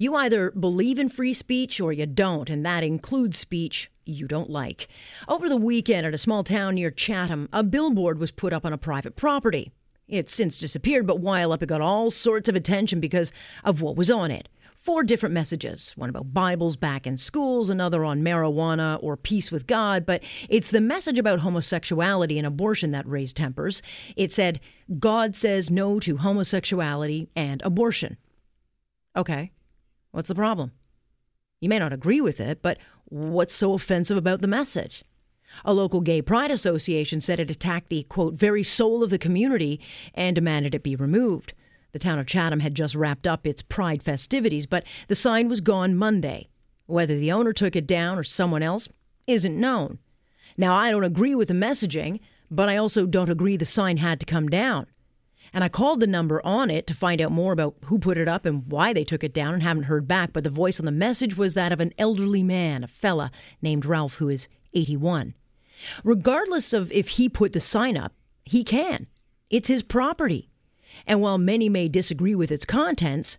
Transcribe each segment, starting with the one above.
You either believe in free speech or you don't, and that includes speech you don't like. Over the weekend at a small town near Chatham, a billboard was put up on a private property. It's since disappeared, but while up, it got all sorts of attention because of what was on it. Four different messages one about Bibles back in schools, another on marijuana or peace with God, but it's the message about homosexuality and abortion that raised tempers. It said, God says no to homosexuality and abortion. Okay. What's the problem? You may not agree with it, but what's so offensive about the message? A local gay pride association said it attacked the, quote, very soul of the community and demanded it be removed. The town of Chatham had just wrapped up its pride festivities, but the sign was gone Monday. Whether the owner took it down or someone else isn't known. Now, I don't agree with the messaging, but I also don't agree the sign had to come down. And I called the number on it to find out more about who put it up and why they took it down and haven't heard back. But the voice on the message was that of an elderly man, a fella named Ralph, who is 81. Regardless of if he put the sign up, he can. It's his property. And while many may disagree with its contents,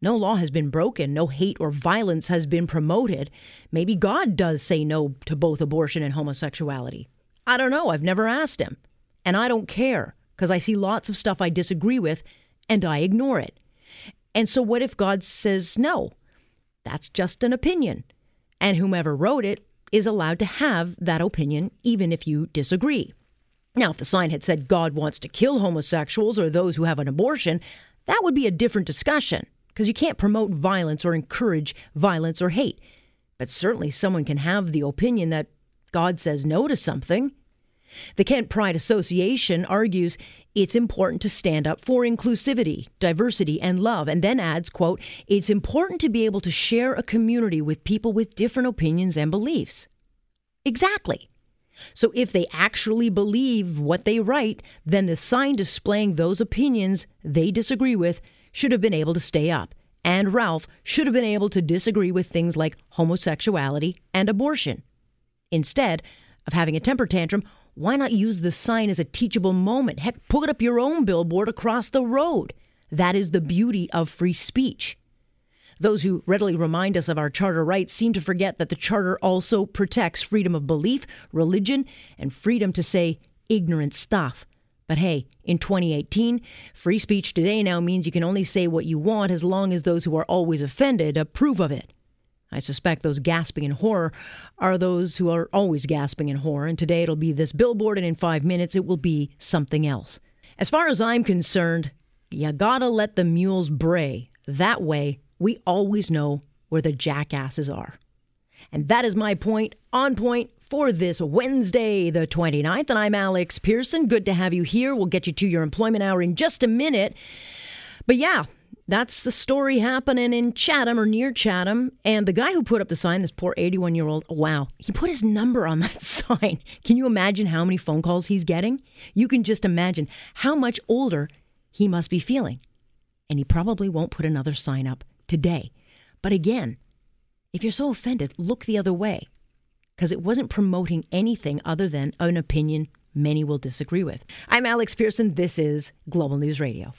no law has been broken, no hate or violence has been promoted. Maybe God does say no to both abortion and homosexuality. I don't know. I've never asked him. And I don't care because I see lots of stuff I disagree with and I ignore it. And so, what if God says no? That's just an opinion. And whomever wrote it is allowed to have that opinion, even if you disagree. Now, if the sign had said God wants to kill homosexuals or those who have an abortion, that would be a different discussion, because you can't promote violence or encourage violence or hate. But certainly someone can have the opinion that God says no to something. The Kent Pride Association argues it's important to stand up for inclusivity, diversity, and love, and then adds, quote, it's important to be able to share a community with people with different opinions and beliefs. Exactly. So if they actually believe what they write, then the sign displaying those opinions they disagree with should have been able to stay up. And Ralph should have been able to disagree with things like homosexuality and abortion. Instead of having a temper tantrum, why not use the sign as a teachable moment? Heck, put it up your own billboard across the road. That is the beauty of free speech. Those who readily remind us of our charter rights seem to forget that the charter also protects freedom of belief, religion, and freedom to say ignorant stuff. But hey, in 2018, free speech today now means you can only say what you want as long as those who are always offended approve of it. I suspect those gasping in horror are those who are always gasping in horror, and today it'll be this billboard, and in five minutes it will be something else. As far as I'm concerned, you gotta let the mules bray. That way, we always know where the jackasses are. And that is my point on point for this Wednesday, the 29th. And I'm Alex Pearson. Good to have you here. We'll get you to your employment hour in just a minute. But yeah, that's the story happening in Chatham or near Chatham. And the guy who put up the sign, this poor 81 year old, wow, he put his number on that sign. Can you imagine how many phone calls he's getting? You can just imagine how much older he must be feeling. And he probably won't put another sign up today. But again, if you're so offended, look the other way because it wasn't promoting anything other than an opinion many will disagree with. I'm Alex Pearson. This is Global News Radio.